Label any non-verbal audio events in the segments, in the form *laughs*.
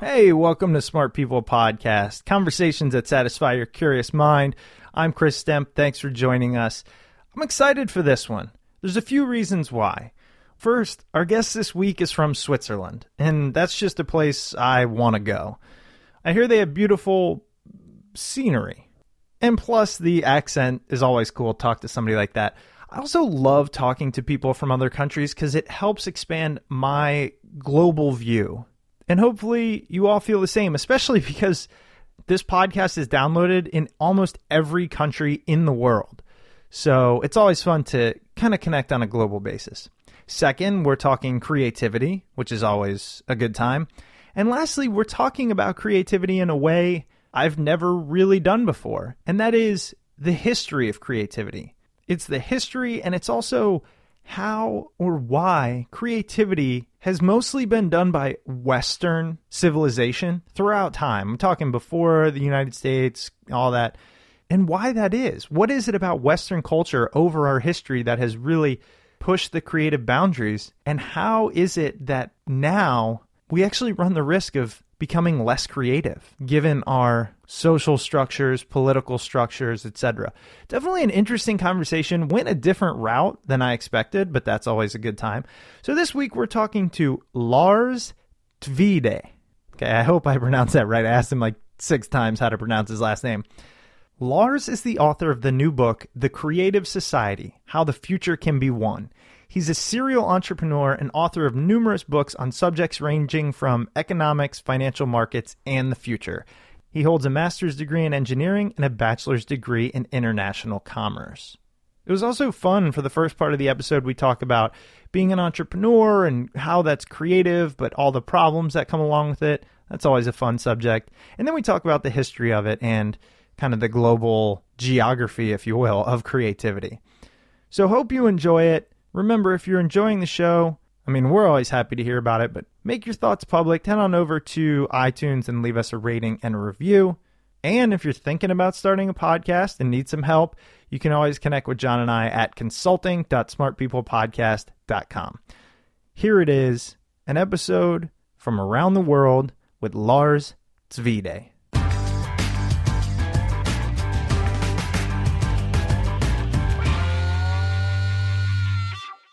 Hey, welcome to Smart People Podcast, conversations that satisfy your curious mind. I'm Chris Stemp. Thanks for joining us. I'm excited for this one. There's a few reasons why. First, our guest this week is from Switzerland, and that's just a place I want to go. I hear they have beautiful scenery. And plus, the accent is always cool to talk to somebody like that. I also love talking to people from other countries because it helps expand my global view. And hopefully, you all feel the same, especially *laughs* because this podcast is downloaded in almost every country in the world. So it's always fun to kind of connect on a global basis. Second, we're talking creativity, which is always a good time. And lastly, we're talking about creativity in a way I've never really done before, and that is the history of creativity. It's the history, and it's also how or why creativity has mostly been done by Western civilization throughout time. I'm talking before the United States, all that, and why that is. What is it about Western culture over our history that has really pushed the creative boundaries? And how is it that now we actually run the risk of becoming less creative given our social structures, political structures, etc. Definitely an interesting conversation. Went a different route than I expected, but that's always a good time. So this week we're talking to Lars Tvede. Okay, I hope I pronounced that right. I asked him like six times how to pronounce his last name. Lars is the author of the new book, The Creative Society How the Future Can Be Won. He's a serial entrepreneur and author of numerous books on subjects ranging from economics, financial markets, and the future. He holds a master's degree in engineering and a bachelor's degree in international commerce. It was also fun for the first part of the episode. We talk about being an entrepreneur and how that's creative, but all the problems that come along with it. That's always a fun subject. And then we talk about the history of it and kind of the global geography, if you will, of creativity. So, hope you enjoy it. Remember, if you're enjoying the show, I mean, we're always happy to hear about it, but make your thoughts public. Head on over to iTunes and leave us a rating and a review. And if you're thinking about starting a podcast and need some help, you can always connect with John and I at consulting.smartpeoplepodcast.com. Here it is, an episode from around the world with Lars Tvede.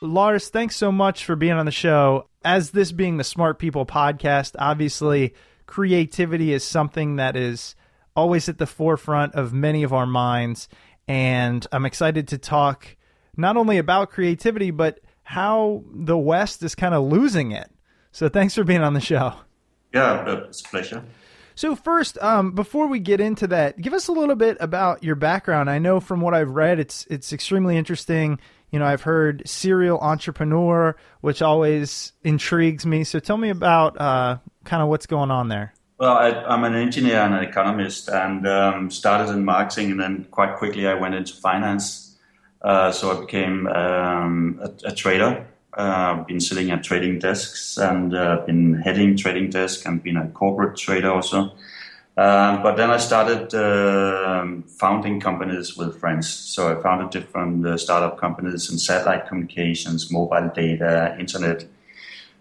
Lars, thanks so much for being on the show. As this being the Smart People podcast, obviously creativity is something that is always at the forefront of many of our minds. And I'm excited to talk not only about creativity, but how the West is kind of losing it. So thanks for being on the show. Yeah, it's a pleasure. So first, um, before we get into that, give us a little bit about your background. I know from what I've read, it's it's extremely interesting. You know, I've heard serial entrepreneur, which always intrigues me. So tell me about uh, kind of what's going on there. Well, I, am an engineer and an economist, and um, started in marketing, and then quite quickly I went into finance. Uh, so I became um, a, a, trader. Uh, been sitting at trading desks and uh, been heading trading desk and been a corporate trader also. Um, but then I started uh, founding companies with friends. So I founded different uh, startup companies in satellite communications, mobile data, internet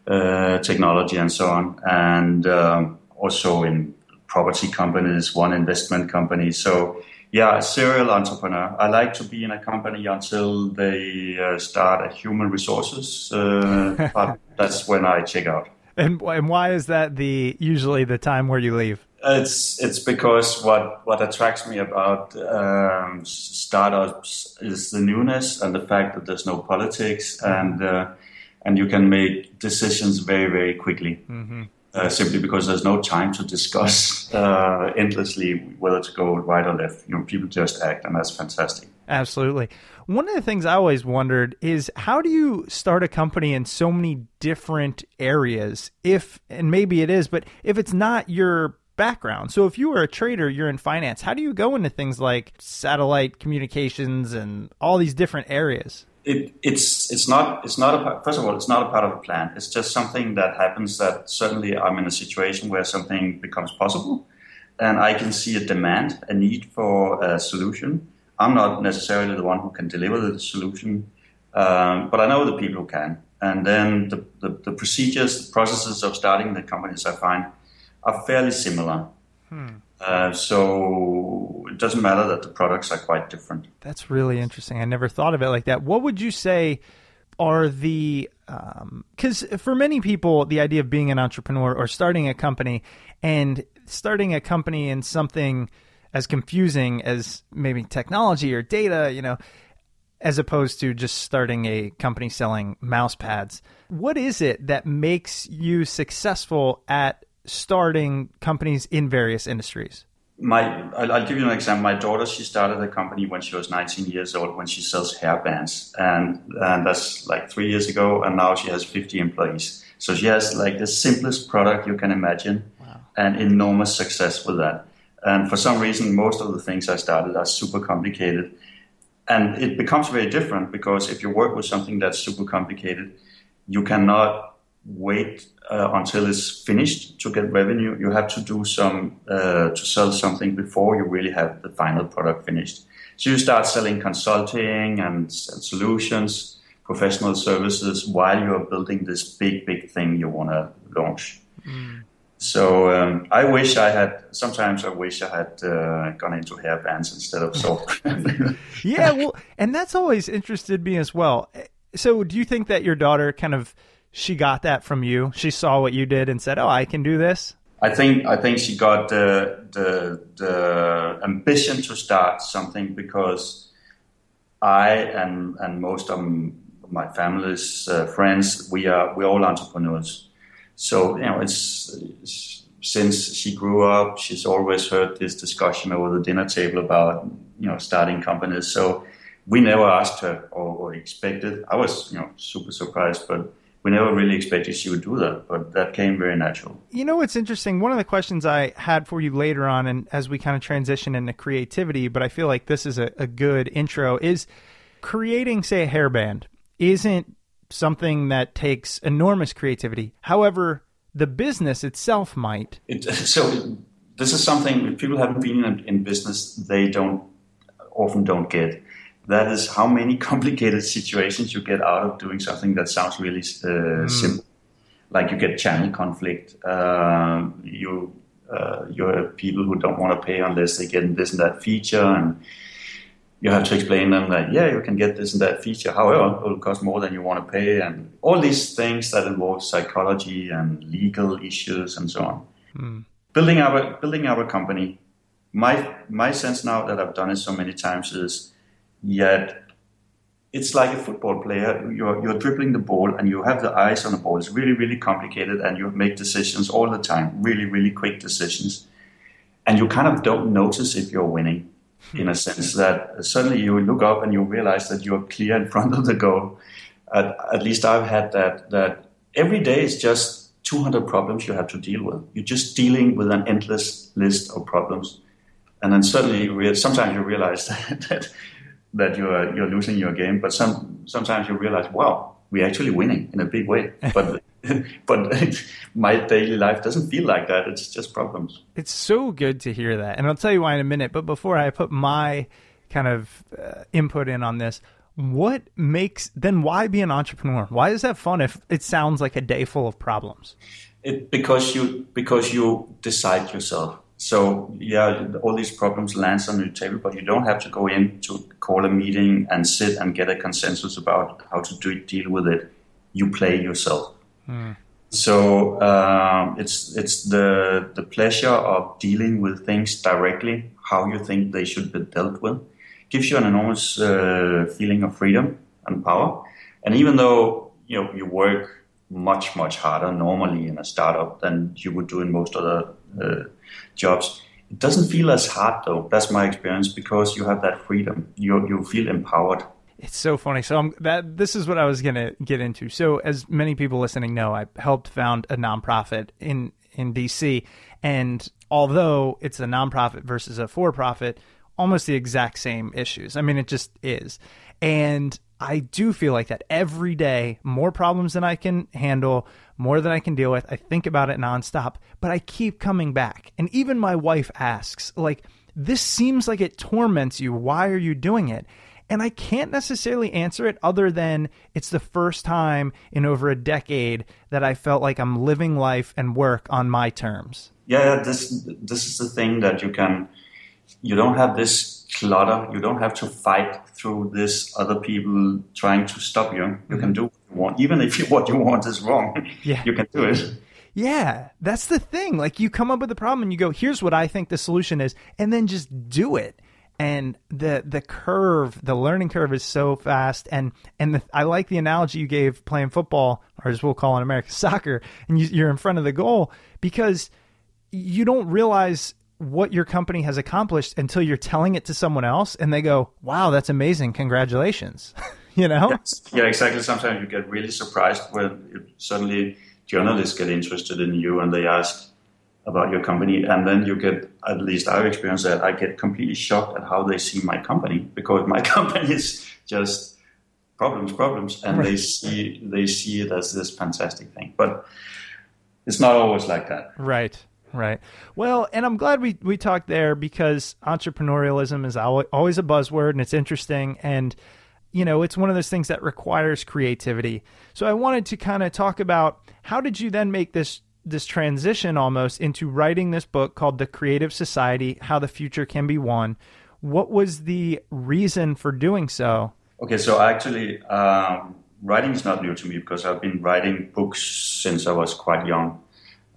uh, technology, and so on. And um, also in property companies, one investment company. So yeah, serial entrepreneur. I like to be in a company until they uh, start at human resources, uh, but *laughs* that's when I check out. And and why is that the usually the time where you leave? It's it's because what what attracts me about um, startups is the newness and the fact that there's no politics and uh, and you can make decisions very very quickly. Mm-hmm. Uh, simply because there's no time to discuss uh, endlessly whether to go right or left. You know, people just act, and that's fantastic. Absolutely. One of the things I always wondered is how do you start a company in so many different areas? If, and maybe it is, but if it's not your background. So if you were a trader, you're in finance. How do you go into things like satellite communications and all these different areas? It, it's it's not it's not a first of all it's not a part of a plan. It's just something that happens. That suddenly I'm in a situation where something becomes possible, and I can see a demand, a need for a solution. I'm not necessarily the one who can deliver the solution, um, but I know the people who can. And then the, the, the, procedures, the processes of starting the companies, I find, are fairly similar. Hmm. Uh, so it doesn't matter that the products are quite different. That's really interesting. I never thought of it like that. What would you say are the because um, for many people the idea of being an entrepreneur or starting a company and starting a company in something as confusing as maybe technology or data, you know, as opposed to just starting a company selling mouse pads. What is it that makes you successful at starting companies in various industries? My, I'll give you an example. My daughter, she started a company when she was 19 years old when she sells hair bands, and and that's like three years ago. And now she has 50 employees. So she has like the simplest product you can imagine, wow. and enormous success with that. And for some reason, most of the things I started are super complicated, and it becomes very different because if you work with something that's super complicated, you cannot wait uh, until it's finished to get revenue. You have to do some uh, to sell something before you really have the final product finished. So you start selling consulting and, and solutions, professional services while you are building this big, big thing you want to launch. Mm. So um, I wish I had. Sometimes I wish I had uh, gone into hair bands instead of software. *laughs* yeah, well, and that's always interested me as well. So, do you think that your daughter kind of she got that from you. She saw what you did and said, "Oh, I can do this." I think I think she got the the, the ambition to start something because I and and most of my family's uh, friends we are we all entrepreneurs. So you know it's, it's, since she grew up, she's always heard this discussion over the dinner table about you know starting companies. So we never asked her or, or expected. I was you know super surprised, but we never really expected she would do that, but that came very natural. You know what's interesting? One of the questions I had for you later on, and as we kind of transition into creativity, but I feel like this is a, a good intro, is creating, say, a hairband isn't something that takes enormous creativity. However, the business itself might. It, so this is something if people haven't been in, in business, they don't often don't get that is how many *laughs* complicated situations you get out of doing something that sounds really uh, mm. simple. Like you get channel conflict. Uh, you uh, you have people who don't want to pay unless they get this and that feature, and you have to explain them that yeah, you can get this and that feature. However, it will cost more than you want to pay, and all these things that involve psychology and legal issues and so on. Mm. Building our building our company. My my sense now that I've done it so many times is yet it's like a football player. You're, you're dribbling the ball and you have the eyes on the ball. It's really, really complicated and you make decisions all the time, really, really quick decisions. And you kind of don't notice if you're winning hmm. in a sense that suddenly you look up and you realize that you're clear in *laughs* front of the goal. At, at least I've had that, that every day is just 200 problems you have to deal with. You're just dealing with an endless list of problems. And then suddenly, you re- sometimes you realize *laughs* that, that that you're you're losing your game. But some sometimes you realize, wow, we're actually winning in a big way. *laughs* But but *laughs* my daily life doesn't feel like that. It's just problems. It's so good to hear that, and I'll tell you why in a minute. But before I put my kind of uh, input in on this, what makes then why be an entrepreneur? Why is that fun if it sounds like a day full of problems? It, because you because you decide yourself so yeah, all these problems lands on your table, but you don't have to go in to call a meeting and sit and get a consensus about how to do, deal with it. You play yourself. Mm. So um, it's it's the the pleasure of dealing with things directly, how you think they should be dealt with, gives you an enormous uh, feeling of freedom and power. And even though you know you work much much harder normally in a startup than you would do in most other uh, jobs. It doesn't feel as hard though. That's my experience because you have that freedom. You you feel empowered. It's so funny. So I'm, that this is what I was gonna get into. So as many people listening know, I helped found a nonprofit in in DC, and although it's a nonprofit versus a for profit, almost the exact same issues. I mean, it just is. And I do feel like that every day, more problems than I can handle, more than I can deal with. I think about it nonstop, but I keep coming back. And even my wife asks, like, this seems like it torments you. Why are you doing it? And I can't necessarily answer it other than it's the first time in over a decade that I felt like I'm living life and work on my terms. Yeah, this this is the thing that you can you don't have this clutter. You don't have to fight through this other people trying to stop you. You mm-hmm. can do want, even if you, what you want is wrong. Yeah. *laughs* you can do it. Yeah, that's the thing. Like you come up with a problem and you go, "Here's what I think the solution is," and then just do it. And the the curve, the learning curve is so fast. And and the, I like the analogy you gave playing football, or as we'll call in America, *laughs* soccer, and you, you're in front of the goal because you don't realize what your company has accomplished until you're telling it to someone else and they go, wow, that's amazing. Congratulations. *laughs* *laughs* you know? Yes. Yeah, exactly. Sometimes you get really surprised when suddenly journalists get interested in you and they ask about your company. And then you get, at least I've experienced that, I get completely shocked at how they see my company because my *laughs* company is just problems, problems. And right. they see, they see it as this fantastic thing. But it's not always like that. Right. Right. Well, and I'm glad we, we talked there because entrepreneurialism is always a buzzword and it's interesting. And, you know, it's one of those things that requires creativity. So I wanted to kind of talk about how did you then make this this transition almost into writing this book called The Creative Society How the Future Can Be Won. What was the reason for doing so? Okay, so actually, um, writing is not new to me because I've been writing books since I was quite young.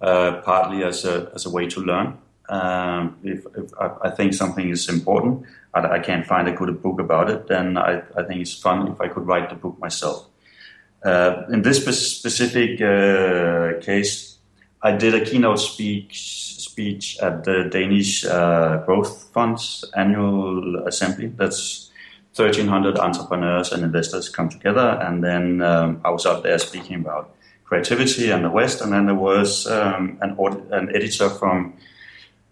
Uh, partly as a, as a way to learn. Um, if, if I, I, think something is important, I, I, can't find a good book about it, then I, I, think it's fun if I could write the book myself. Uh, in this specific uh, case, I did a keynote speech speech at the Danish uh, Growth Fund's annual assembly. That's 1,300 entrepreneurs and investors come together, and then um, I was up there speaking about creativity and the West. And then there was um, an, an editor from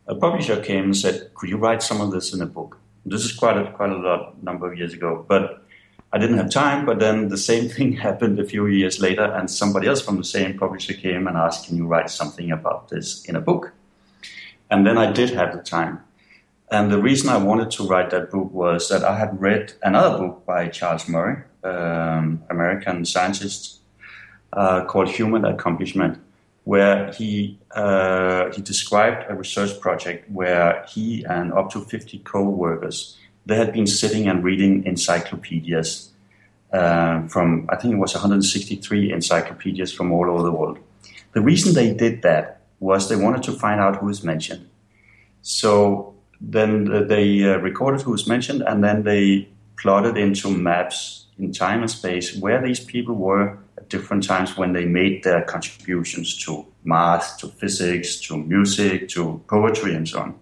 a publisher came and said, "Could you write some of this in a book?" This is quite a quite a lot number of years ago, but I didn't have time. But then the same *laughs* thing happened a few years later, and somebody else from the same publisher came and asked, "Can you write something about this in a book?" And then I did have the time. And the reason I wanted to write that book was that I had read another book by Charles Murray, um, American scientist uh, called Human Accomplishment, where he uh, he described a research project where he and up to 50 co-workers they had been sitting and reading encyclopedias uh, from I think it was 163 encyclopedias from all over the world. The reason they did that was they wanted to find out who is mentioned. So then they uh, recorded who was mentioned, and then they plotted into maps in time and space where these people were different times when they made their contributions to math, to physics, to music, to poetry, and so on.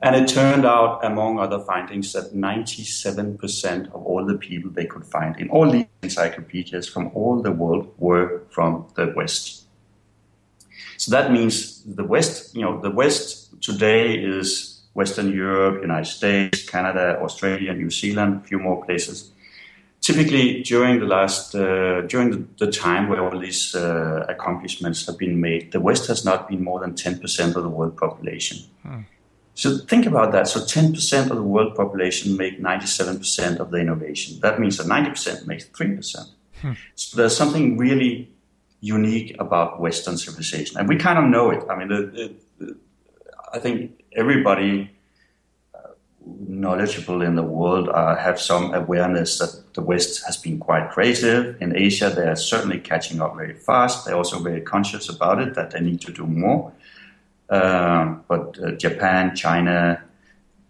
And it turned out, among other findings, that 97% of all the people they could find in all the encyclopedias from all the world were from the West. So that means the West, you know, the West today is Western Europe, United States, Canada, Australia, New Zealand, a few more places. Typically, during the last, uh, during the, the, time where all these uh, accomplishments have been made, the West has not been more than 10% of the world population. Hmm. So think about that. So 10% of the world population make 97% of the innovation. That means that 90% makes 3%. Hmm. So there's something really unique about Western civilization. And we kind of know it. I mean, the, the, I think everybody knowledgeable in the world uh, have some awareness that the West has been quite creative. In Asia, they are certainly catching up very fast. They're also very conscious about it, that they need to do more. Um, but uh, Japan, China,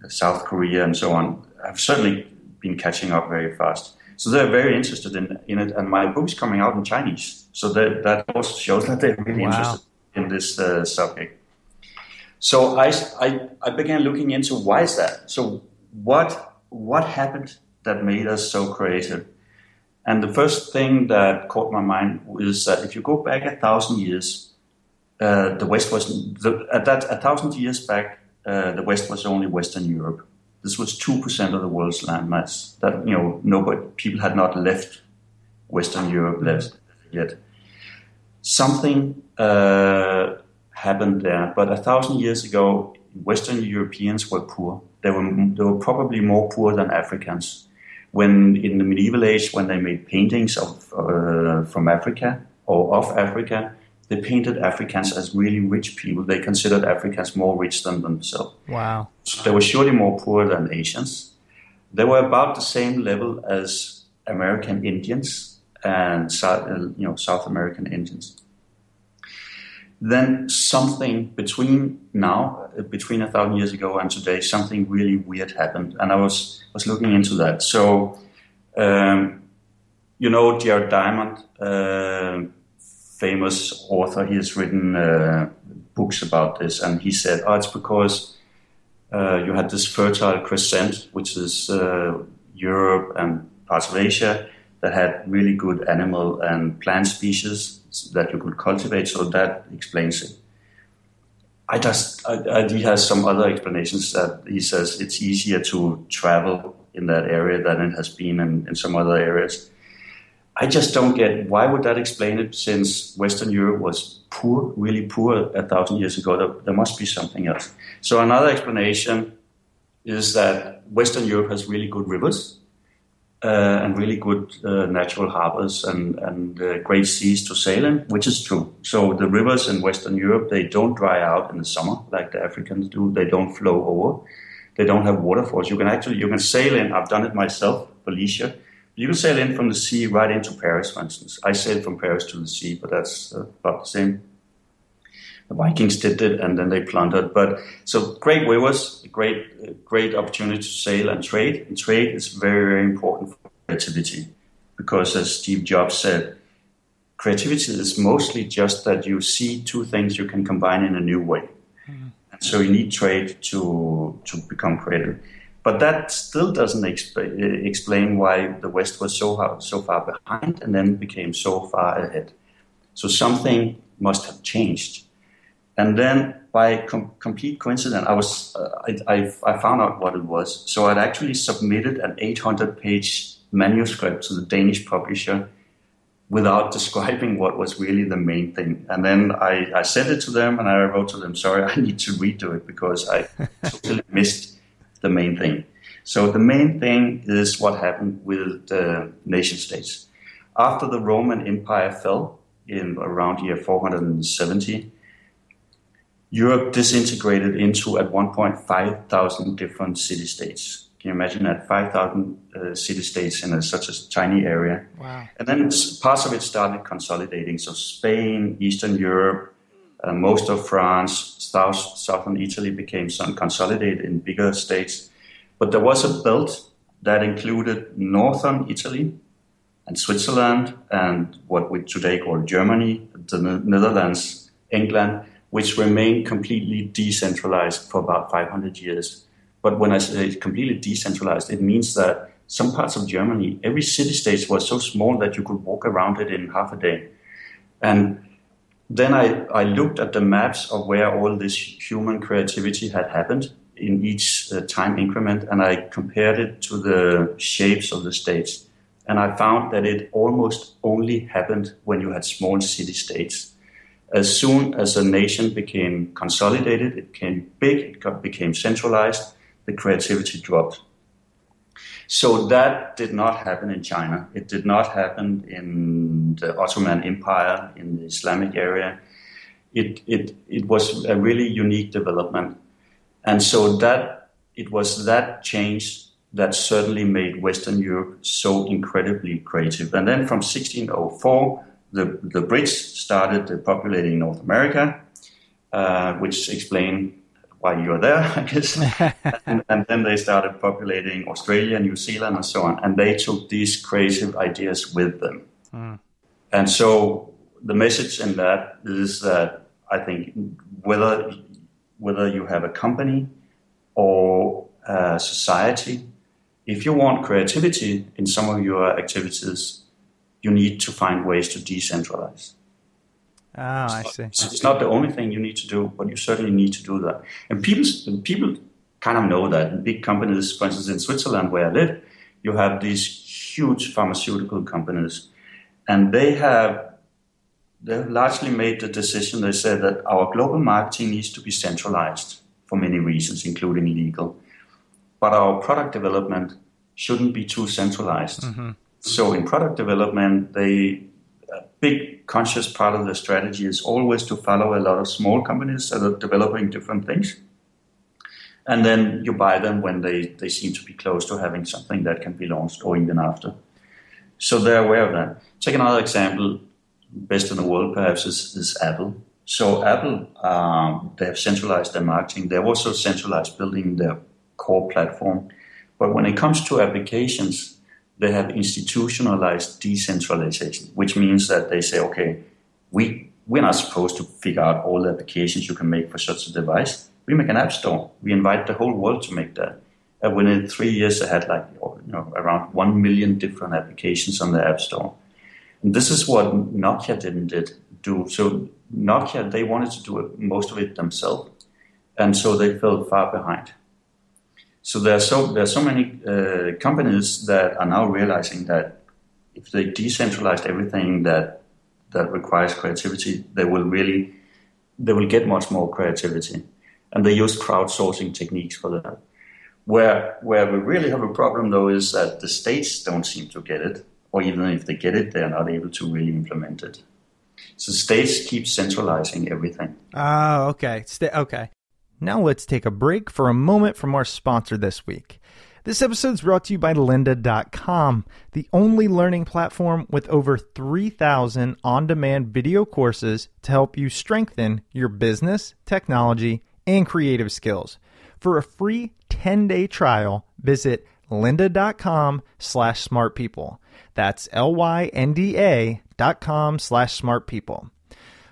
South Korea, and so on have certainly been catching up very fast. So they're very interested in, in it, and my book is coming out in Chinese. So that, that also shows that they're really wow. interested in this uh, subject. So I, I, I began looking into why is that? So what what happened that made us so creative? And the first thing that caught my mind is that if you go back a thousand years, uh, the West was the, at that a thousand years back. Uh, the West was only Western Europe. This was two percent of the world's landmass. That you know, nobody people had not left Western Europe left yet. Something uh, happened there, but a thousand years ago, Western Europeans were poor. They were they were probably more poor than Africans. When in the medieval age, when they made paintings of uh, from Africa or of Africa, they painted Africans as really rich people. They considered Africans more rich than themselves. Wow. So they were surely more poor than Asians. They were about the same level as American Indians and you know South American Indians. Then something between now, between a thousand years ago and today, something really weird happened, and I was was looking into that. So, um, you know, Jared Diamond. Uh, famous author. He has written uh, books about this, and he said, "Oh, it's because uh, you had this fertile crescent, which is uh, Europe and parts of Asia, that had really good animal and plant species that you could cultivate. So that explains it." I just, I, I, he has some other explanations that he says it's easier to travel in that area than it has been in, in some other areas. I just don't get why would that explain it since Western Europe was poor, really poor a thousand years ago. There, there must be something else. So another explanation is that Western Europe has really good rivers uh, and really good uh, natural harbors and, and uh, great seas to sail in, which is true. So the rivers in Western Europe, they don't dry out in the summer like the Africans do. They don't flow over. They don't have waterfalls. You can actually, you can sail in. I've done it myself leisure you can sail in from the sea right into Paris, for instance. I sailed from Paris to the sea, but that's uh, about the same. The Vikings did it, and then they plundered. But so great rivers, great, great opportunity to sail and trade. And trade is very, very important for creativity, because as Steve Jobs said, creativity is mostly just that you see two things you can combine in a new way. Mm-hmm. And so you need trade to to become creative. But that still doesn't exp- explain why the West was so, so far behind and then became so far ahead. So something must have changed. And then by com- complete coincidence, I was uh, I, I, I, found out what it was. So I'd actually submitted an 800 page manuscript to the Danish publisher without *laughs* describing what was really the main thing. And then I, I sent it to them and I wrote to them, sorry, *laughs* I need to redo it because I *laughs* totally missed the main thing. So the main thing is what happened with the nation states. After the Roman Empire fell in around year 470, Europe disintegrated into at one point 5,000 different city states. Can you imagine that? 5,000 uh, city states in a, such a tiny area. Wow. And then parts of it started consolidating. So Spain, Eastern Europe, uh, most of France, south, southern Italy became some consolidated in bigger states. But there was a belt that included northern Italy and Switzerland and what we today call Germany, the Netherlands, England, which remained completely decentralized for about 500 years. But when I say completely decentralized, it means that some parts of Germany, every city state was so small that you could walk around it in half a day. And then I, I looked at the maps of where all this human creativity had happened in each uh, time increment, and I compared it to the shapes of the states. And I found that it almost only happened when you had small city states. As soon as a nation became consolidated, it became big, it got, became centralized, the creativity dropped. So that did not happen in China. It did not happen in the Ottoman Empire, in the Islamic area. It, it, it was a really unique development. And so that it was that change that certainly made Western Europe so incredibly creative. And then from 1604, the, the Brits started populating North America, uh, which explained why you're there, *laughs* I guess. *laughs* and, and, then they started populating Australia, New Zealand, and so on. And they took these creative ideas with them. Mm. And so the message in that is that I think whether whether you have a company or a society, if you want creativity in some of your activities, you need to find ways to decentralize. Ah, I see. It's not the only thing you need to do, but you certainly need to do that. And people, people kind of know that. In big companies, for instance, in Switzerland, where I live, you have these huge pharmaceutical companies, and they have they've largely made the decision. They said that our global marketing needs to be centralized for many reasons, including legal, but our product development shouldn't be too centralized. Mm-hmm. So in product development, they a big conscious part of the strategy is always to follow a lot of small companies that are developing different things. And then you buy them when they, they seem to be close to having something that can be launched or even after. So they're aware of that. Take another example, best in the world perhaps is, is Apple. So Apple, um, they have centralized their marketing. They've also centralized building their core platform. But when it comes to applications, they have institutionalized decentralization, which means that they say, okay, we, we're not supposed to figure out all the applications you can make for such a device. We make an app store. We invite the whole world to make that. And within three years, they had like you know, around 1 million different applications on the app store. And this is what Nokia didn't did do. So Nokia, they wanted to do it, most of it themselves. And so they fell far behind. So there are so there are so many uh, companies that are now realizing that if they decentralize everything that that requires creativity, they will really they will get much more creativity, and they use crowdsourcing techniques for that. Where where we really have a problem though is that the states don't seem to get it, or even if they get it, they are not able to really implement it. So states keep centralizing everything. Oh, okay. St- okay. Now let's take a break for a moment from our sponsor this week. This episode is brought to you by lynda.com, the only learning platform with over 3,000 on demand video courses to help you strengthen your business, technology, and creative skills. For a free 10 day trial, visit lynda.com slash smartpeople. That's L Y N D A dot com slash smartpeople.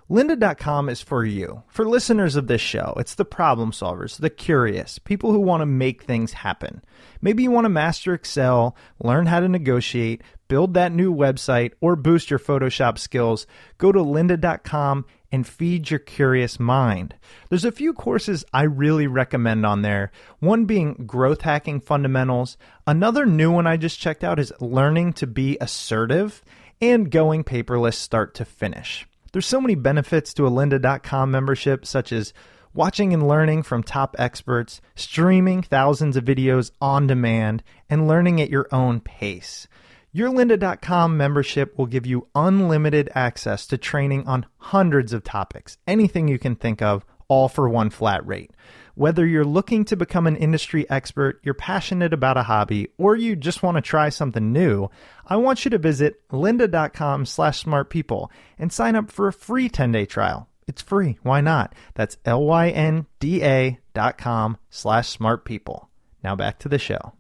Lynda.com is for you, for listeners of this show. It's the problem solvers, the curious, people who want to make things happen. Maybe you want to master Excel, learn how to negotiate, build that new website, or boost your Photoshop skills. Go to lynda.com and feed your curious mind. There's a few courses I really recommend on there. One being Growth Hacking Fundamentals. Another new one I just checked out is Learning to Be Assertive and Going Paperless Start to Finish. There's so many benefits to a lynda.com membership, such as watching and learning from top experts, streaming thousands of videos on demand, and learning at your own pace. Your lynda.com membership will give you unlimited access to training on hundreds of topics, anything you can think of, all for one flat rate. Whether you're looking to become an industry expert, you're passionate about a hobby, or you just want to try something new, I want you to visit lynda.com slash smartpeople and sign up for a free 10-day trial. It's free. Why not? That's L-Y-N-D-A dot com slash smartpeople. Now back to the show.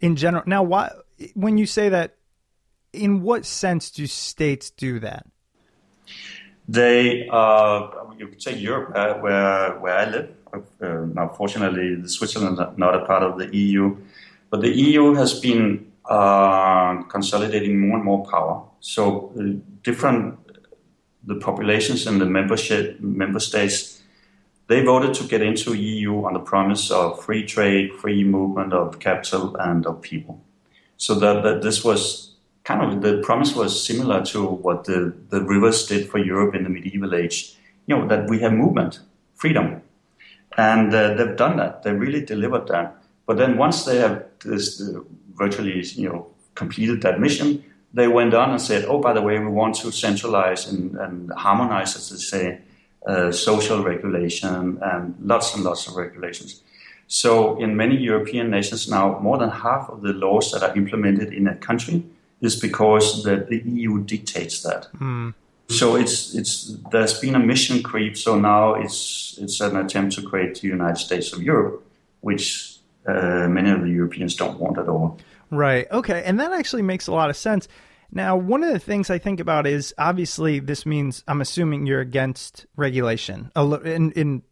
in general. Now, why when you say that, in what sense do states do that? They, uh, you could take Europe, uh, where where I live. Uh, now, fortunately, Switzerland is not a part of the EU, but the EU has been uh, consolidating more and more power. So, uh, different the populations in the membership member states they voted to get into EU on the promise of free trade, free movement of capital and of people. So that, that this was kind of the promise was similar to what the, the rivers did for Europe in the medieval age. You know, that we have movement, freedom. And uh, they've done that. They really delivered that. But then once they have this, uh, virtually, you know, completed that mission, they went on and said, oh, by the way, we want to centralize and, and harmonize, as they say, uh, social regulation and lots and lots of regulations. So in many European nations now, more than half of the laws that are implemented in a country is because the, the EU dictates that. Mm. So it's it's there's been a mission creep. So now it's it's an attempt to create the United States of Europe, which uh, many of the Europeans don't want at all. Right. Okay. And that actually makes a lot of sense. Now, one of the things I think about is obviously this means I'm assuming you're against regulation. In, in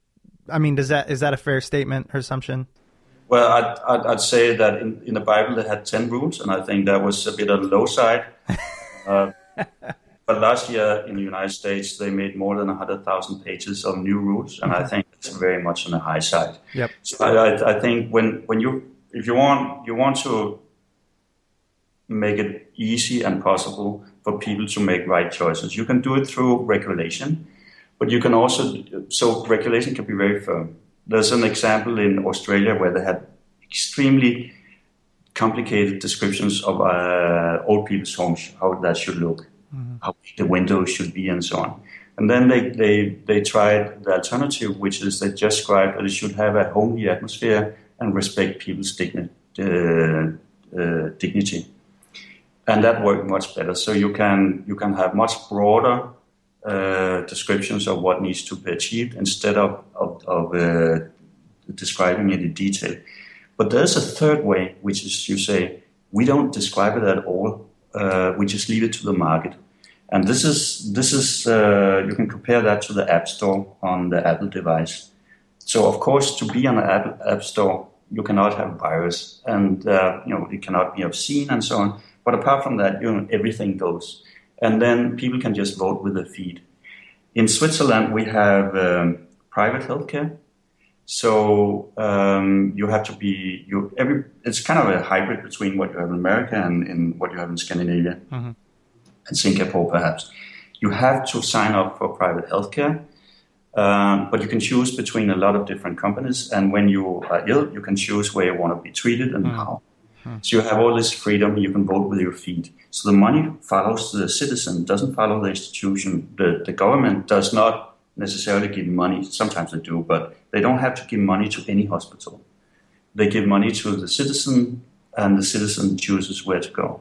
I mean, does that is that a fair statement or assumption? Well, I'd, I'd, I'd, say that in, in the Bible they had 10 rules, and I think that was a bit on the low side. *laughs* uh, but last year in the United States, they made more than 100,000 pages of new rules, and I think it's very much on the high side. Yep. So I, I, I think when, when you, if you want, you want to make it easy and possible for people to make right choices. You can do it through regulation, but you can also, so regulation can be very firm there's an example in Australia where they had extremely complicated descriptions of uh, old people's homes, how that should look, mm-hmm. how the windows should be, and so on. And then they, they, they tried the alternative, which is they just described that it should have a homely atmosphere and respect people's digni- uh, uh, dignity. And that worked much better. So you can, you can have much broader uh, descriptions of what needs to be achieved instead of, of, of uh, describing it in detail. But there's a third way, which is you say, we don't describe it at all. Uh, we just leave it to the market. And this is, this is uh, you can compare that to the App Store on the Apple device. So, of course, to be on the Apple App Store, you cannot have virus and, uh, you know, it cannot be obscene and so on. But apart from that, you know, everything goes and then people can just vote with their feet. In Switzerland, we have um, private healthcare. So um, you have to be you every. It's kind of a hybrid between what you have in America and, and what you have in Scandinavia mm-hmm. and Singapore, perhaps. You have to sign up for private healthcare, um, but you can choose between a lot of different companies. And when you are ill, you can choose where you want to be treated and mm-hmm. how. Hmm. So you have all this freedom. You can vote with your feet. So the money follows the citizen, doesn't follow the institution. The, the government does not necessarily give money. Sometimes they do, but they don't have to give money to any hospital. They give money to the citizen, and the citizen chooses where to go.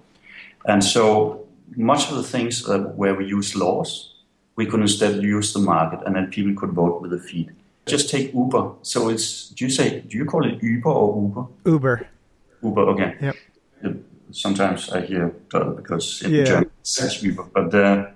And so much of the things uh, where we use laws, we could instead use the market, and then people could vote with their feet. Just take Uber. So it's do you say do you call it Uber or Uber? Uber. Uber. Okay. Yep. Sometimes I hear because in yeah. German says Uber, but uh,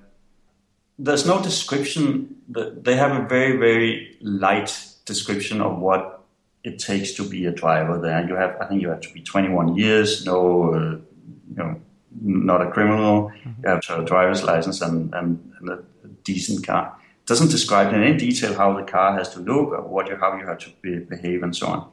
there's no description. That they have a very very light description of what it takes to be a driver. There, you have I think you have to be 21 years, no, uh, you know, not a criminal. Mm-hmm. You have to have a driver's license and, and, and a decent car. It doesn't describe in any detail how the car has to look or what you, how you have to be, behave and so on.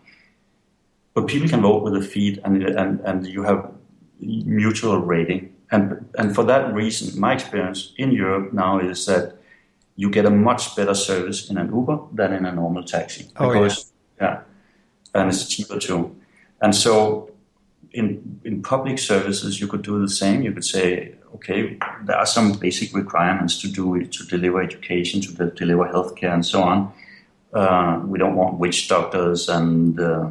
But people can vote with their feet, and and and you have mutual rating. And and for that reason, my experience in Europe now is that you get a much better service in an Uber than in a normal taxi. Oh, because, yeah. yeah. And it's cheaper too. And so in in public services, you could do the same. You could say, okay, there are some basic requirements to do it, to deliver education, to de- deliver healthcare, and so on. Uh, we don't want witch doctors and uh,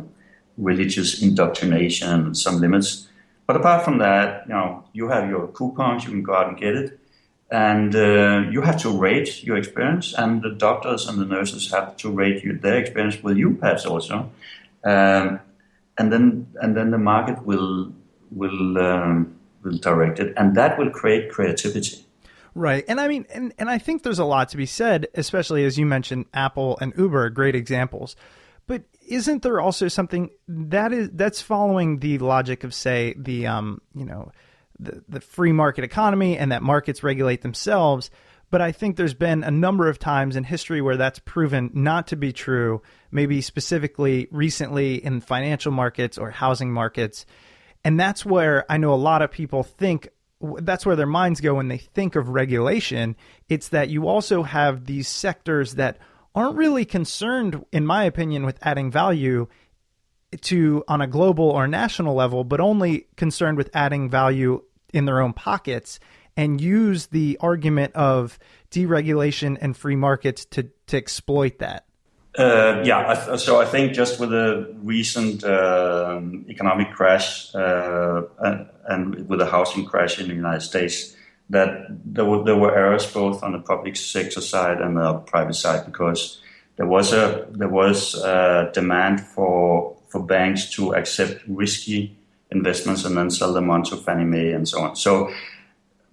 religious indoctrination and some limits. But apart from that, you know, you have your coupons, you can go out and get it. And uh, you have to rate your experience, and the doctors and the nurses have to rate you, their experience with you, perhaps also. Um, and then, and then the market will will um, will direct it, and that will create creativity. Right. And I mean, and, and I think there's a lot to be said, especially as you mentioned, Apple and Uber are great examples. But isn't there also something that is that's following the logic of say the um you know the the free market economy and that markets regulate themselves? But I think there's been a number of times in history where that's proven not to be true, maybe specifically recently in financial markets or housing markets. And that's where I know a lot of people think that's where their minds go when they think of regulation. It's that you also have these sectors that aren't really concerned, in my opinion, with adding value to on a global or national level, but only concerned with adding value in their own pockets and use the argument of deregulation and free markets to, to exploit that. Uh, yeah, so I think just with the recent uh, economic crash uh, and, with the housing crash in the United States, that there were, there were errors both on the public sector side and the private side because there was a there was a demand for for banks to accept risky investments and then sell them on to Fannie Mae and so on. So,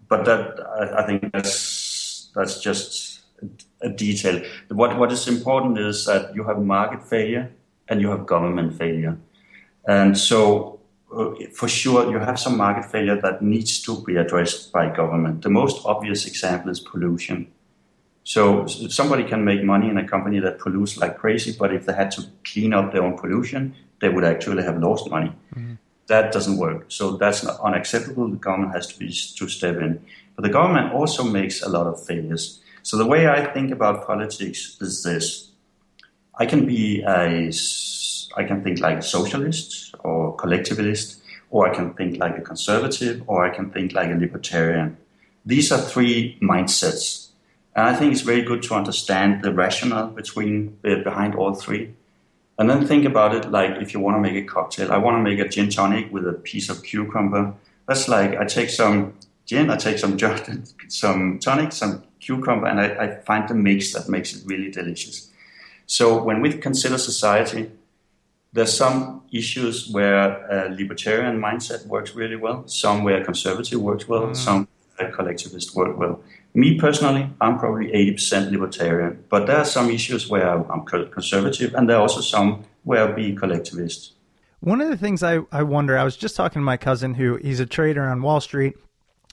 but that I, I think that's that's just a detail. What what is important is that you have market failure and you have government failure, and so uh, for sure you have some market failure that needs to be addressed by government. The most obvious example is pollution. So somebody can make money in a company that pollutes like crazy, but if they had to clean up their own pollution, they would actually have lost money. Mm-hmm. That doesn't work. So that's unacceptable. The government has to be to step in. But the government also makes a lot of failures. So the way I think about politics is this: I can be a, I can think like a socialist or collectivist, or I can think like a conservative, or I can think like a libertarian. These are three mindsets, and I think it's very good to understand the rationale between uh, behind all three. And then think about it like if you want to make a cocktail. I want to make a gin tonic with a piece of cucumber. That's like I take some gin, I take some *laughs* some tonic, some cucumber, and I, I find the mix that makes it really delicious. So when we consider society, there's some issues where a libertarian mindset works really well, some where conservative works well, mm. some where collectivist work well. Me personally, I'm probably 80% libertarian, but there are some issues where I'm conservative, and there are also some where I'll be collectivist. One of the things I, I wonder, I was just talking to my cousin who he's a trader on Wall Street.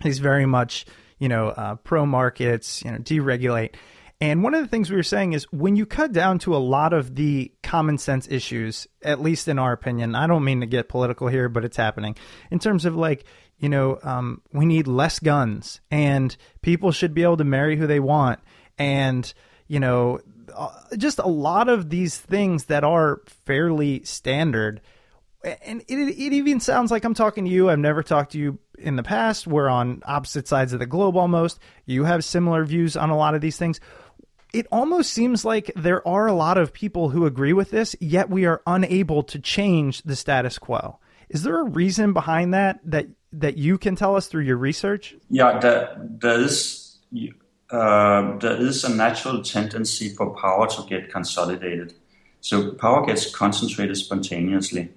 He's very much you know, uh, pro markets, you know, deregulate. And one of the things we were saying is when you cut down to a lot of the common sense issues, at least in our opinion, I don't mean to get political here, but it's happening in terms of like, you know, um, we need less guns and people should be able to marry who they want. And, you know, uh, just a lot of these things that are fairly standard. And it, it even sounds like I'm talking to you. I've never talked to you in the past. We're on opposite sides of the globe almost. You have similar views on a lot of these things. It almost seems like there are a lot of people who agree with this, yet we are unable to change the status quo. Is there a reason behind that that that you can tell us through your research? Yeah, there, there is uh, there is a natural tendency for power to get consolidated. So power gets concentrated spontaneously.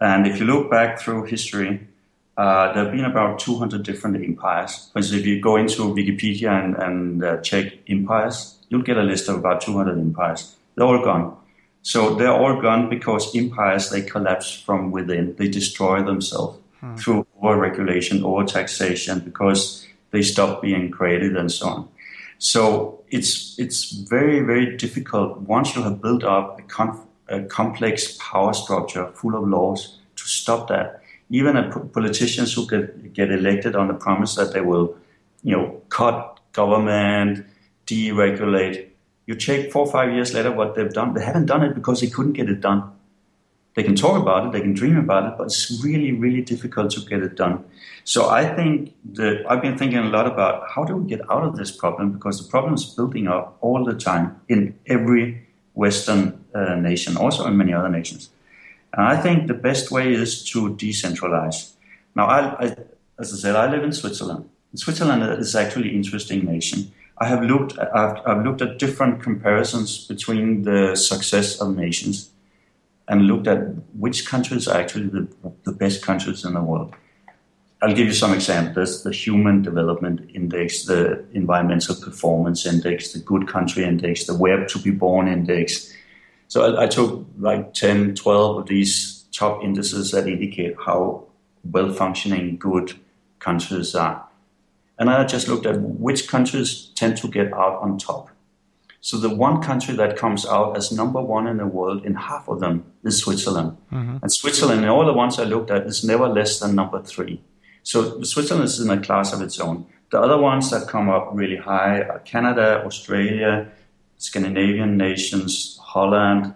And if you look back through history, uh, there have been about 200 different empires. For instance, if you go into Wikipedia and, and uh, check empires, you'll get a list of about 200 empires. They're all gone. So they're all gone because empires, they collapse from within. They destroy themselves hmm. through over-regulation, over-taxation, because they stop being created and so on. So it's, it's very, very difficult once you have built up a, conf- a complex power structure full of laws to stop that even politicians who get, get elected on the promise that they will, you know, cut government, deregulate. You check four or five years later what they've done. They haven't done it because they couldn't get it done. They can talk about it, they can dream about it, but it's really, really difficult to get it done. So I think that I've been thinking a lot about how do we get out of this problem because the problem is building up all the time in every Western uh, nation, also in many other nations. And I think the best way is to decentralize. Now, I, I, as I said, I live in Switzerland. Switzerland is actually an interesting nation. I have looked, I've, I've looked at different comparisons between the success of nations and looked at which countries are actually the, the best countries in the world. I'll give you some examples. The Human Development Index, the Environmental Performance Index, the Good Country Index, the Where to Be Born Index. So I, I took like 10, 12 of these top indices that indicate how well functioning good countries are. And I just looked at which countries tend to get out on top. So the one country that comes out as number one in the world in half of them is Switzerland. Mm-hmm. And Switzerland, in all the ones I looked at, is never less than number three. So Switzerland is in a class of its own. The other ones that come up really high are Canada, Australia, Scandinavian nations, Holland,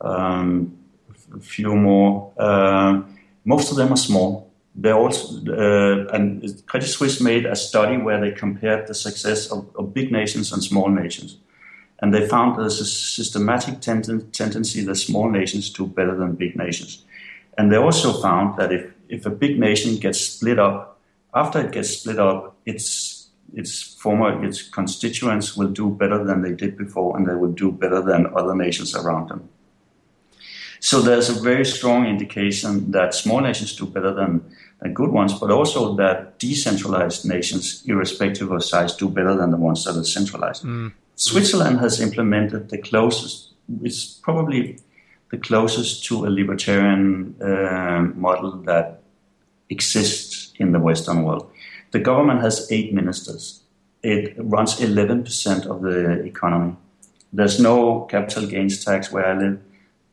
um, a few more. Uh, most of them are small. They also uh, and Credit Suisse made a study where they compared the success of, of big nations and small nations. And they found there's a systematic ten- tendency that small nations do better than big nations. And they also found that if, if a big nation gets split up, after it gets split up, its its former its constituents will do better than they did before, and they will do better than other nations around them. So there's a very strong indication that small nations do better than, than good ones, but also that decentralized nations, irrespective of size, do better than the ones that are centralized. Mm. Switzerland has implemented the closest, it's probably the closest to a libertarian uh, model that exists in the Western world. The government has eight ministers. It runs 11% of the economy. There's no capital gains tax where I live.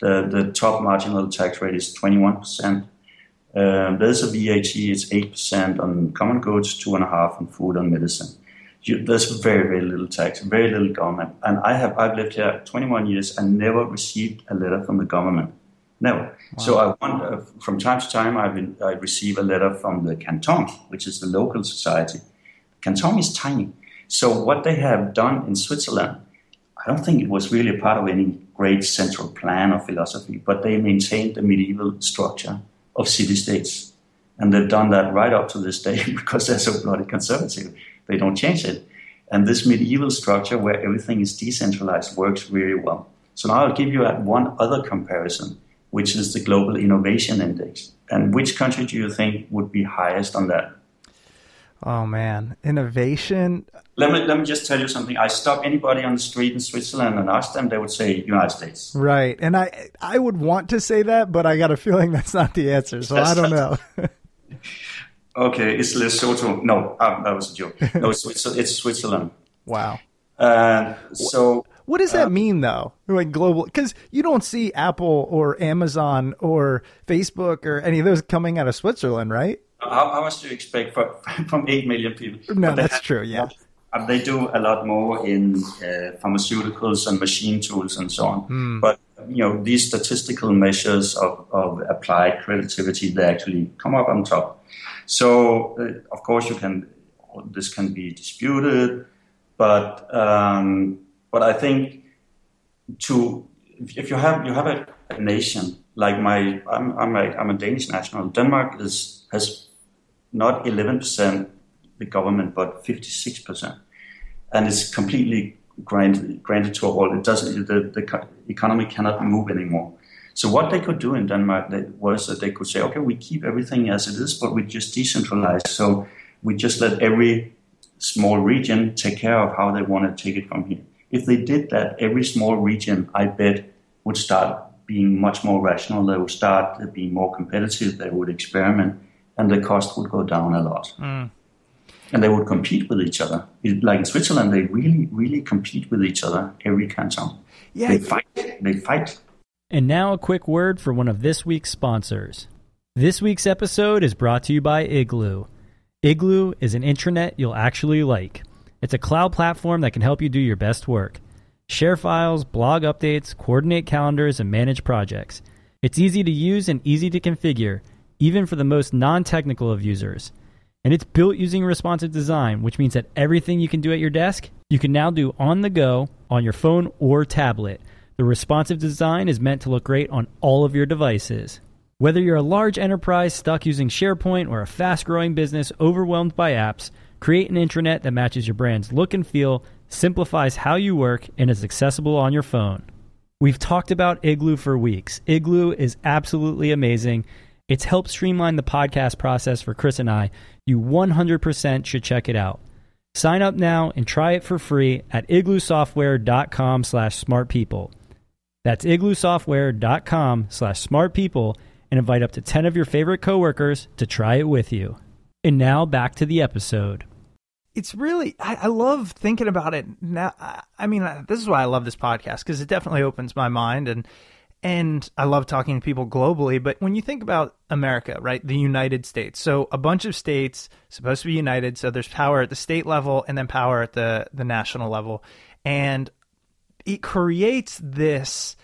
The, the top marginal tax rate is 21%. Uh, there's a VAT, it's 8% on common goods, 2.5 on food and medicine you, there's very, very little tax, very little government. And I have, I've lived here 21 years and never received a letter from the government. Never. Wow. So I wonder, uh, from time to time, I've been, I receive a letter from the canton, which is the local society. Canton is tiny. So what they have done in Switzerland, I don't think it was really a part of any great central plan or philosophy, but they maintained the medieval structure of city states. And they've done that right up to this day *laughs* because they're so bloody conservative. They don't change it. And this medieval structure where everything is decentralized works really well. So now I'll give you one other comparison, which is the Global Innovation Index. And which country do you think would be highest on that? Oh man, innovation. Let me let me just tell you something. I stop anybody on the street in Switzerland and ask them, they would say United States. Right, and I I would want to say that, but I got a feeling that's not the answer, so I don't know. *laughs* Okay, it's Lesotho. No, uh, that was a joke. No, it's, it's Switzerland. *laughs* Wow. Uh, so what does that uh, mean though? Like global, because you don't see Apple or Amazon or Facebook or any of those coming out of Switzerland, right? How, how much do you expect from, *laughs* from eight million people? No, that's have, true. Yeah, they do a lot more in uh, pharmaceuticals and machine tools and so on. Mm. But you know, these statistical measures of, of applied creativity, they actually come up on top. So uh, of course you can this can be disputed, but um, but I think to if you have you have a, a nation like my I'm I'm a, I'm a Danish national. Denmark is has not 11 percent the government but 56 percent, and it's completely granted granted to all. It doesn't the, the economy cannot move anymore. So what they could do in Denmark was that they could say, okay, we keep everything as it is, but we just decentralize. So we just let every small region take care of how they want to take it from here. If they did that, every small region, I bet, would start being much more rational. They would start being more competitive. They would experiment, and the cost would go down a lot. Mm. And they would compete with each other. Like in Switzerland, they really, really compete with each other. Every canton. Yeah, they fight. They fight and now a quick word for one of this week's sponsors. This week's episode is brought to you by Igloo. Igloo is an intranet you'll actually like. It's a cloud platform that can help you do your best work. Share files, blog updates, coordinate calendars, and manage projects. It's easy to use and easy to configure, even for the most non technical of users. And it's built using responsive design, which means that everything you can do at your desk, you can now do on the go on your phone or tablet the responsive design is meant to look great on all of your devices. Whether you're a large enterprise stuck using SharePoint or a fast growing business overwhelmed by apps, create an intranet that matches your brand's look and feel, simplifies how you work, and is accessible on your phone. We've talked about Igloo for weeks. Igloo is absolutely amazing. It's helped streamline the podcast process for Chris and I. You 100% should check it out. Sign up now and try it for free at igloosoftware.com slash smartpeople. That's igloosoftware.com slash smartpeople and invite up to 10 of your favorite coworkers to try it with you. And now back to the episode. It's really, I, I love thinking about it now. I, I mean, this is why I love this podcast because it definitely opens my mind and and I love talking to people globally. But when you think about America, right, the United States, so a bunch of states supposed to be united. So there's power at the state level and then power at the the national level, and it creates this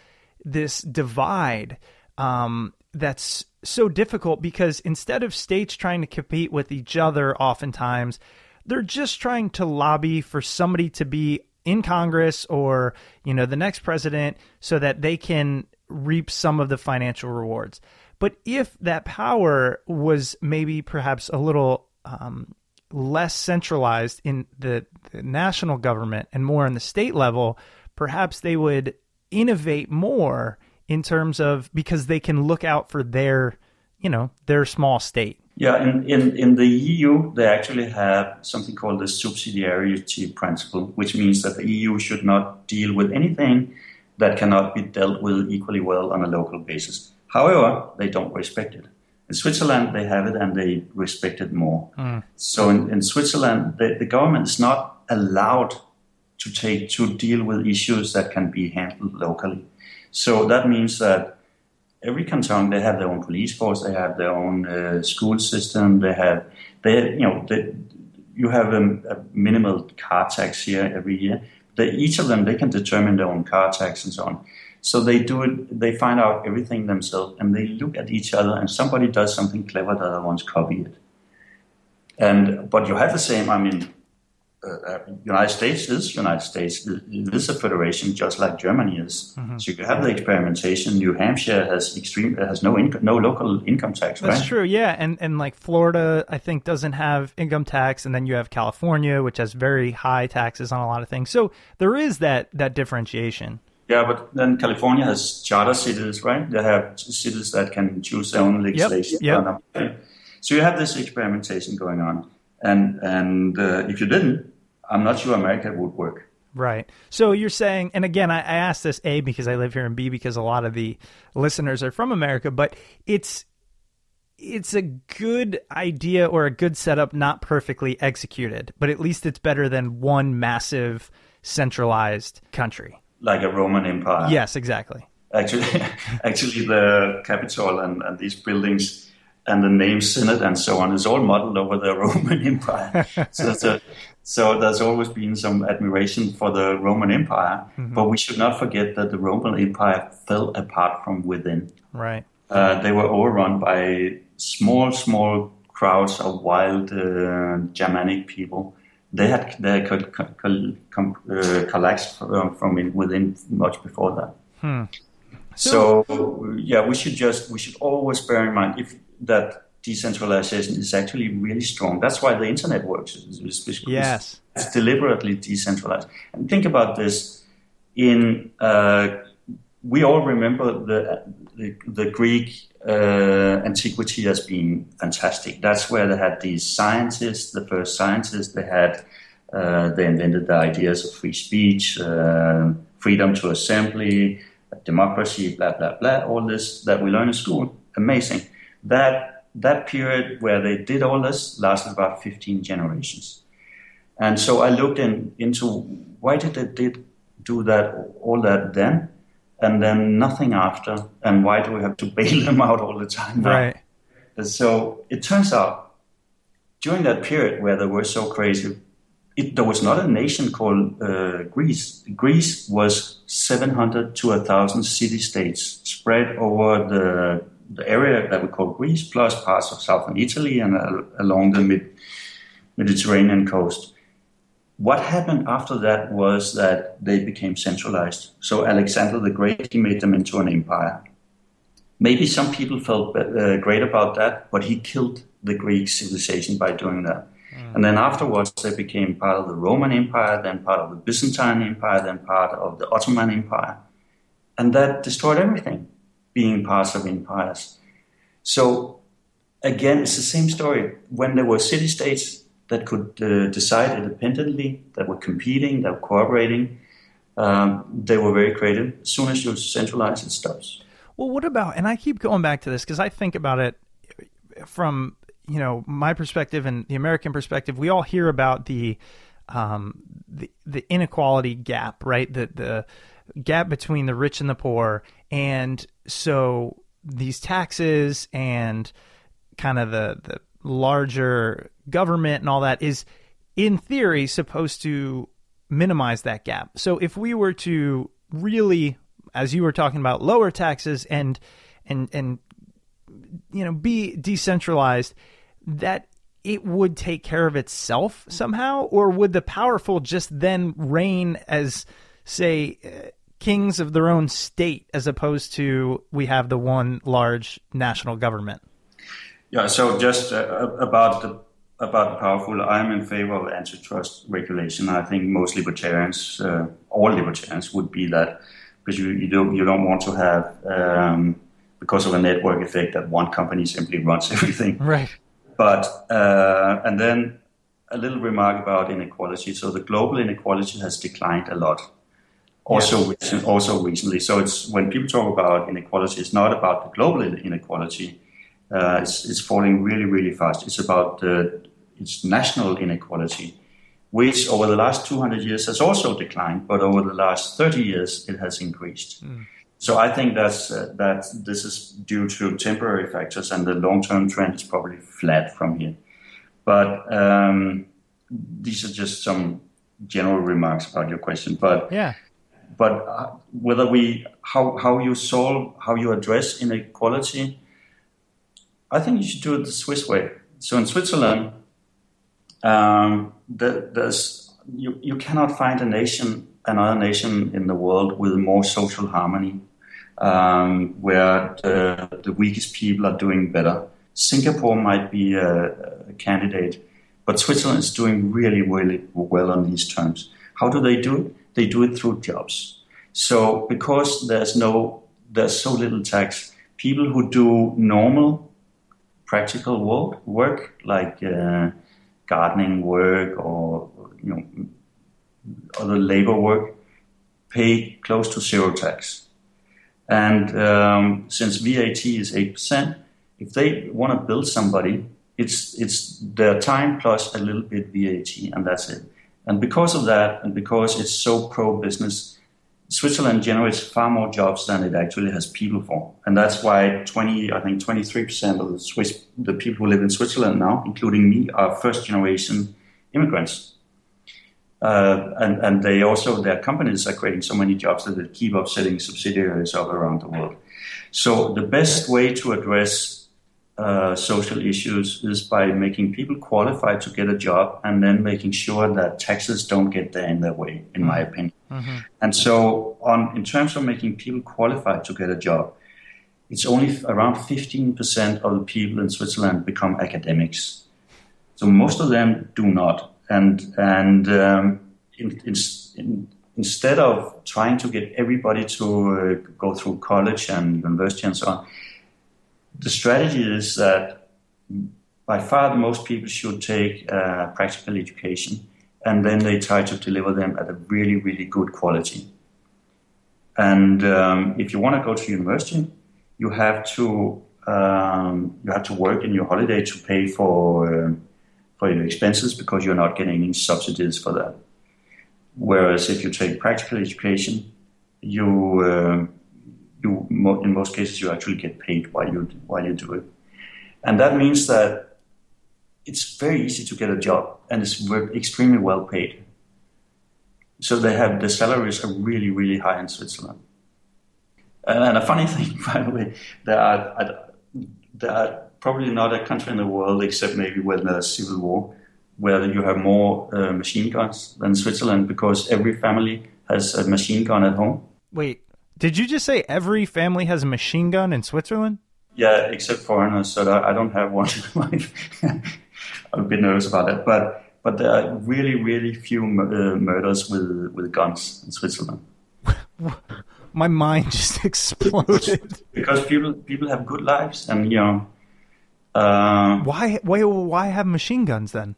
this divide um, that's so difficult because instead of states trying to compete with each other, oftentimes they're just trying to lobby for somebody to be in Congress or you know the next president so that they can reap some of the financial rewards. But if that power was maybe perhaps a little um, less centralized in the, the national government and more on the state level, perhaps they would innovate more in terms of because they can look out for their, you know, their small state. Yeah, in, in, in the EU, they actually have something called the subsidiarity principle, which means that the EU should not deal with anything that cannot be dealt with equally well on a local basis. However, they don't respect it. In Switzerland, they have it and they respect it more. Mm. So in, in Switzerland, the, the government is not allowed to take to deal with issues that can be handled locally. So that means that every canton they have their own police force, they have their own uh, school system, they have they you know they, you have a, a, minimal car tax here every year. They, each of them they can determine their own car tax and so on. So they do it. They find out everything themselves, and they look at each other. And somebody does something clever, the other ones copy it. And but you have the same. I mean, uh, United States is United States. It is a federation, just like Germany is. Mm-hmm. So you have the experimentation. New Hampshire has extreme has no income, no local income tax. That's right? true. Yeah, and and like Florida, I think doesn't have income tax, and then you have California, which has very high taxes on a lot of things. So there is that that differentiation. Yeah, but then California has charter cities, right? They have cities that can choose their own legislation. Yep. yep. So you have this experimentation going on, and and uh, if you didn't, I'm not sure America would work. Right. So you're saying, and again, I, I asked this A because I live here, and B because a lot of the listeners are from America, but it's it's a good idea or a good setup, not perfectly executed, but at least it's better than one massive centralized country. Like a Roman Empire. Yes, exactly. Actually, *laughs* actually, the Capitol and, and these buildings and the name Senate and so on is all modeled over the *laughs* Roman Empire. so that's a, so there's always been some admiration for the Roman Empire, mm-hmm. but we should not forget that the Roman Empire fell apart from within. Right. Uh, they were overrun by small, small crowds of wild uh, Germanic people. They had they had co- co- co- uh, collapsed from, from within much before that. Hmm. So, so yeah, we should just we should always bear in mind if that decentralization is actually really strong. That's why the internet works. It's, yes, it's deliberately decentralized. And think about this: in uh, we all remember the the, the Greek uh, antiquity as being fantastic. That's where they had these scientists, the first scientists. They had uh, they invented the ideas of free speech, uh, freedom to assembly, democracy, blah blah blah. All this that we learn in school, amazing. That that period where they did all this lasted about 15 generations. And so I looked in, into why did they did do that all that then, and then nothing after, and why do we have to *laughs* bail them out all the time? Now? Right. And so it turns out during that period where they were so crazy, it, there was not a nation called uh, Greece. Greece was 700 to 1,000 city states spread over the the area that we call Greece, plus parts of southern Italy and uh, along the mid- Mediterranean coast. What happened after that was that they became centralized. So Alexander the Great, he made them into an empire. Maybe some people felt uh, great about that, but he killed the Greek civilization by doing that. Mm. And then afterwards, they became part of the Roman Empire, then part of the Byzantine Empire, then part of the Ottoman Empire. And that destroyed everything being parts of empires. So again, it's the same story. When there were city states that could uh, decide independently, that were competing, that were cooperating, um, they were very creative. As soon as you centralize, it stops. Well, what about? And I keep going back to this because I think about it from you know my perspective and the American perspective. We all hear about the um, the the inequality gap, right? The the gap between the rich and the poor, and so these taxes and kind of the the larger government and all that is in theory supposed to minimize that gap. So if we were to really as you were talking about lower taxes and and and you know be decentralized that it would take care of itself somehow or would the powerful just then reign as say kings of their own state as opposed to we have the one large national government yeah so just uh, about the about powerful i'm in favor of antitrust regulation i think most libertarians uh, all libertarians would be that because you, you don't you don't want to have um, because of a network effect that one company simply runs *laughs* everything. Right. But uh, and then a little remark about inequality. So the global inequality has declined a lot. Also, yes. recent, also recently. So it's when people talk about inequality, it's not about the global inequality. Uh, it's, it's falling really, really fast. It's about the it's national inequality which over the last 200 years has also declined, but over the last 30 years it has increased. Mm. So I think that's uh, that this is due to temporary factors, and the long-term trend is probably flat from here. But um, these are just some general remarks about your question. But yeah, but uh, whether we how how you solve how you address inequality, I think you should do it the Swiss way. So in Switzerland, um, the, there's, you, you cannot find a nation, another nation in the world with more social harmony, um, where the, the, weakest people are doing better. Singapore might be a, a candidate, but Switzerland is doing really, really well on these terms. How do they do it? They do it through jobs. So because there's no, there's so little tax, people who do normal, practical work, work like uh, gardening work or you know other labor work pay close to zero tax. And um, since VAT is eight percent, if they want to build somebody, it's it's their time plus a little bit VAT, and that's it. And because of that, and because it's so pro business, Switzerland generates far more jobs than it actually has people for, and that's why 20, I think 23 percent of the Swiss, the people who live in Switzerland now, including me, are first generation immigrants. Uh, and, and they also their companies are creating so many jobs that they keep up setting subsidiaries up around the world. So the best way to address uh, social issues is by making people qualified to get a job and then making sure that taxes don't get there in their way, in my opinion. Mm-hmm. And so, on in terms of making people qualified to get a job, it's only around 15% of the people in Switzerland become academics. So most of them do not. And, and um, in, in, in, instead of trying to get everybody to uh, go through college and university and so on, the strategy is that by far the most people should take uh, practical education and then they try to deliver them at a really, really good quality. And um, if you want to go to university, you have to um, you have to work in your holiday to pay for uh, for your expenses because you're not getting any subsidies for that. Whereas if you take practical education, you uh, you in most cases you actually get paid while you while you do it, and that means that it's very easy to get a job and it's extremely well paid. So they have the salaries are really really high in Switzerland. And a funny *laughs* thing, by the way, there are there are probably not a country in the world except maybe when there's civil war where you have more uh, machine guns than Switzerland because every family has a machine gun at home. Wait, did you just say every family has a machine gun in Switzerland? Yeah, except foreigners. So I don't have one. I'm a bit nervous about that. But but there are really really few uh, murders with with guns in Switzerland. *laughs* My mind just *laughs* exploded because people people have good lives, and you know Uh, Why? Why? Why have machine guns then?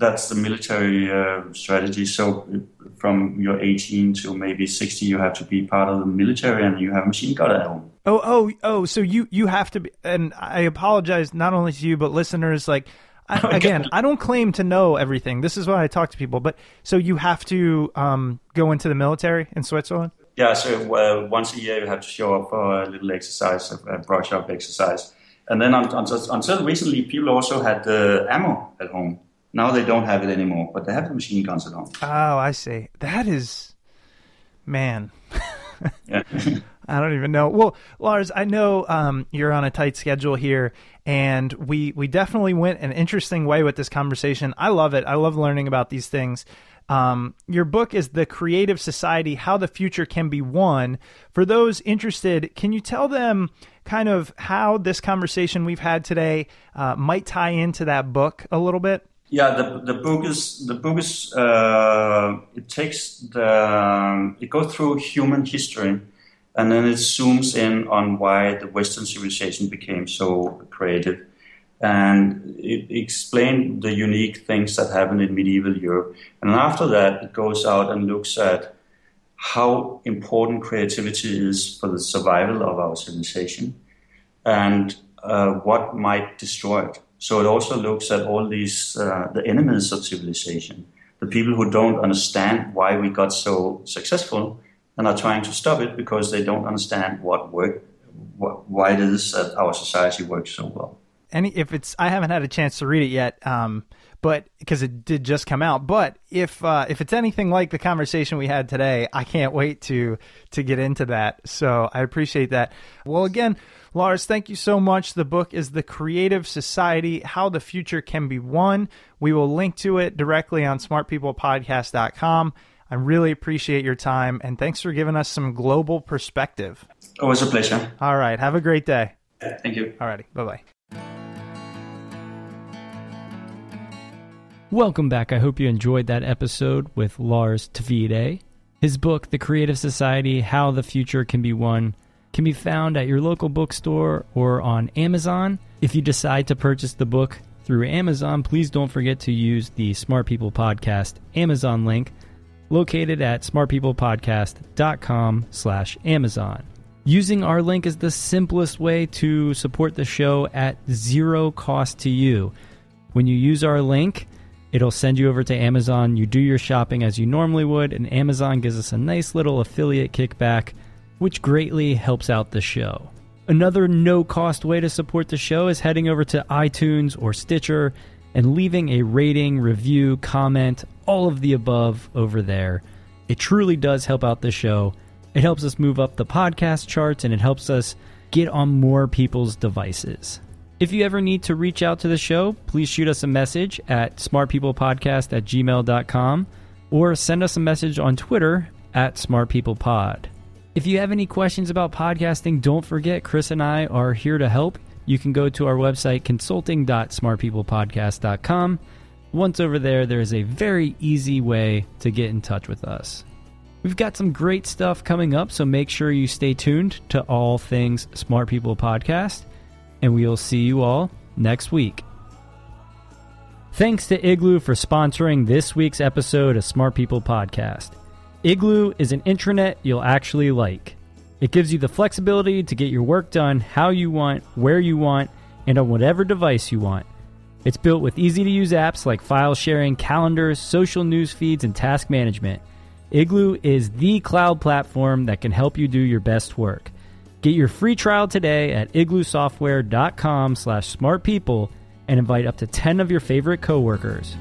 That's the military uh, strategy. So uh, from your 18 to maybe 60, you have to be part of the military and you have a machine gun at home. Oh, oh, oh! So you you have to be, and I apologize not only to you but listeners. Like, I, *laughs* again, I don't claim to know everything. This is why I talk to people. But so you have to um, go into the military in Switzerland. Yeah, so uh, once a year you have to show up for a little exercise, a brush up exercise. And then until, until recently, people also had the ammo at home. Now they don't have it anymore, but they have the machine guns at home. Oh, I see. That is, man. *laughs* Yeah. *laughs* I don't even know. Well, Lars, I know um, you're on a tight schedule here, and we we definitely went an interesting way with this conversation. I love it. I love learning about these things. Um, your book is The Creative Society How the Future Can Be Won. For those interested, can you tell them kind of how this conversation we've had today uh, might tie into that book a little bit? Yeah, the the book is the book is uh, it takes the it goes through human history, and then it zooms in on why the Western civilization became so creative, and it explained the unique things that happened in medieval Europe, and after that it goes out and looks at how important creativity is for the survival of our civilization, and uh, what might destroy it. So it also looks at all these uh, the enemies of civilization, the people who don't understand why we got so successful and are trying to stop it because they don't understand what work, why it is that our society works so well. Any if it's I haven't had a chance to read it yet, um, but because it did just come out. But if uh, if it's anything like the conversation we had today, I can't wait to to get into that. So I appreciate that. Well, again. Lars, thank you so much. The book is The Creative Society How the Future Can Be Won. We will link to it directly on smartpeoplepodcast.com. I really appreciate your time and thanks for giving us some global perspective. Always a pleasure. All right. Have a great day. Thank you. All righty. Bye bye. Welcome back. I hope you enjoyed that episode with Lars Tvede. His book, The Creative Society How the Future Can Be Won, can be found at your local bookstore or on Amazon. If you decide to purchase the book through Amazon, please don't forget to use the Smart People Podcast Amazon link located at smartpeoplepodcast.com slash Amazon. Using our link is the simplest way to support the show at zero cost to you. When you use our link, it'll send you over to Amazon. You do your shopping as you normally would, and Amazon gives us a nice little affiliate kickback – which greatly helps out the show. Another no cost way to support the show is heading over to iTunes or Stitcher and leaving a rating, review, comment, all of the above over there. It truly does help out the show. It helps us move up the podcast charts and it helps us get on more people's devices. If you ever need to reach out to the show, please shoot us a message at smartpeoplepodcast at gmail.com or send us a message on Twitter at smartpeoplepod. If you have any questions about podcasting, don't forget Chris and I are here to help. You can go to our website, consulting.smartpeoplepodcast.com. Once over there, there is a very easy way to get in touch with us. We've got some great stuff coming up, so make sure you stay tuned to all things Smart People Podcast, and we will see you all next week. Thanks to Igloo for sponsoring this week's episode of Smart People Podcast. Igloo is an intranet you'll actually like. It gives you the flexibility to get your work done how you want, where you want, and on whatever device you want. It's built with easy to use apps like file sharing, calendars, social news feeds, and task management. Igloo is the cloud platform that can help you do your best work. Get your free trial today at igloosoftware.com slash smartpeople and invite up to 10 of your favorite coworkers.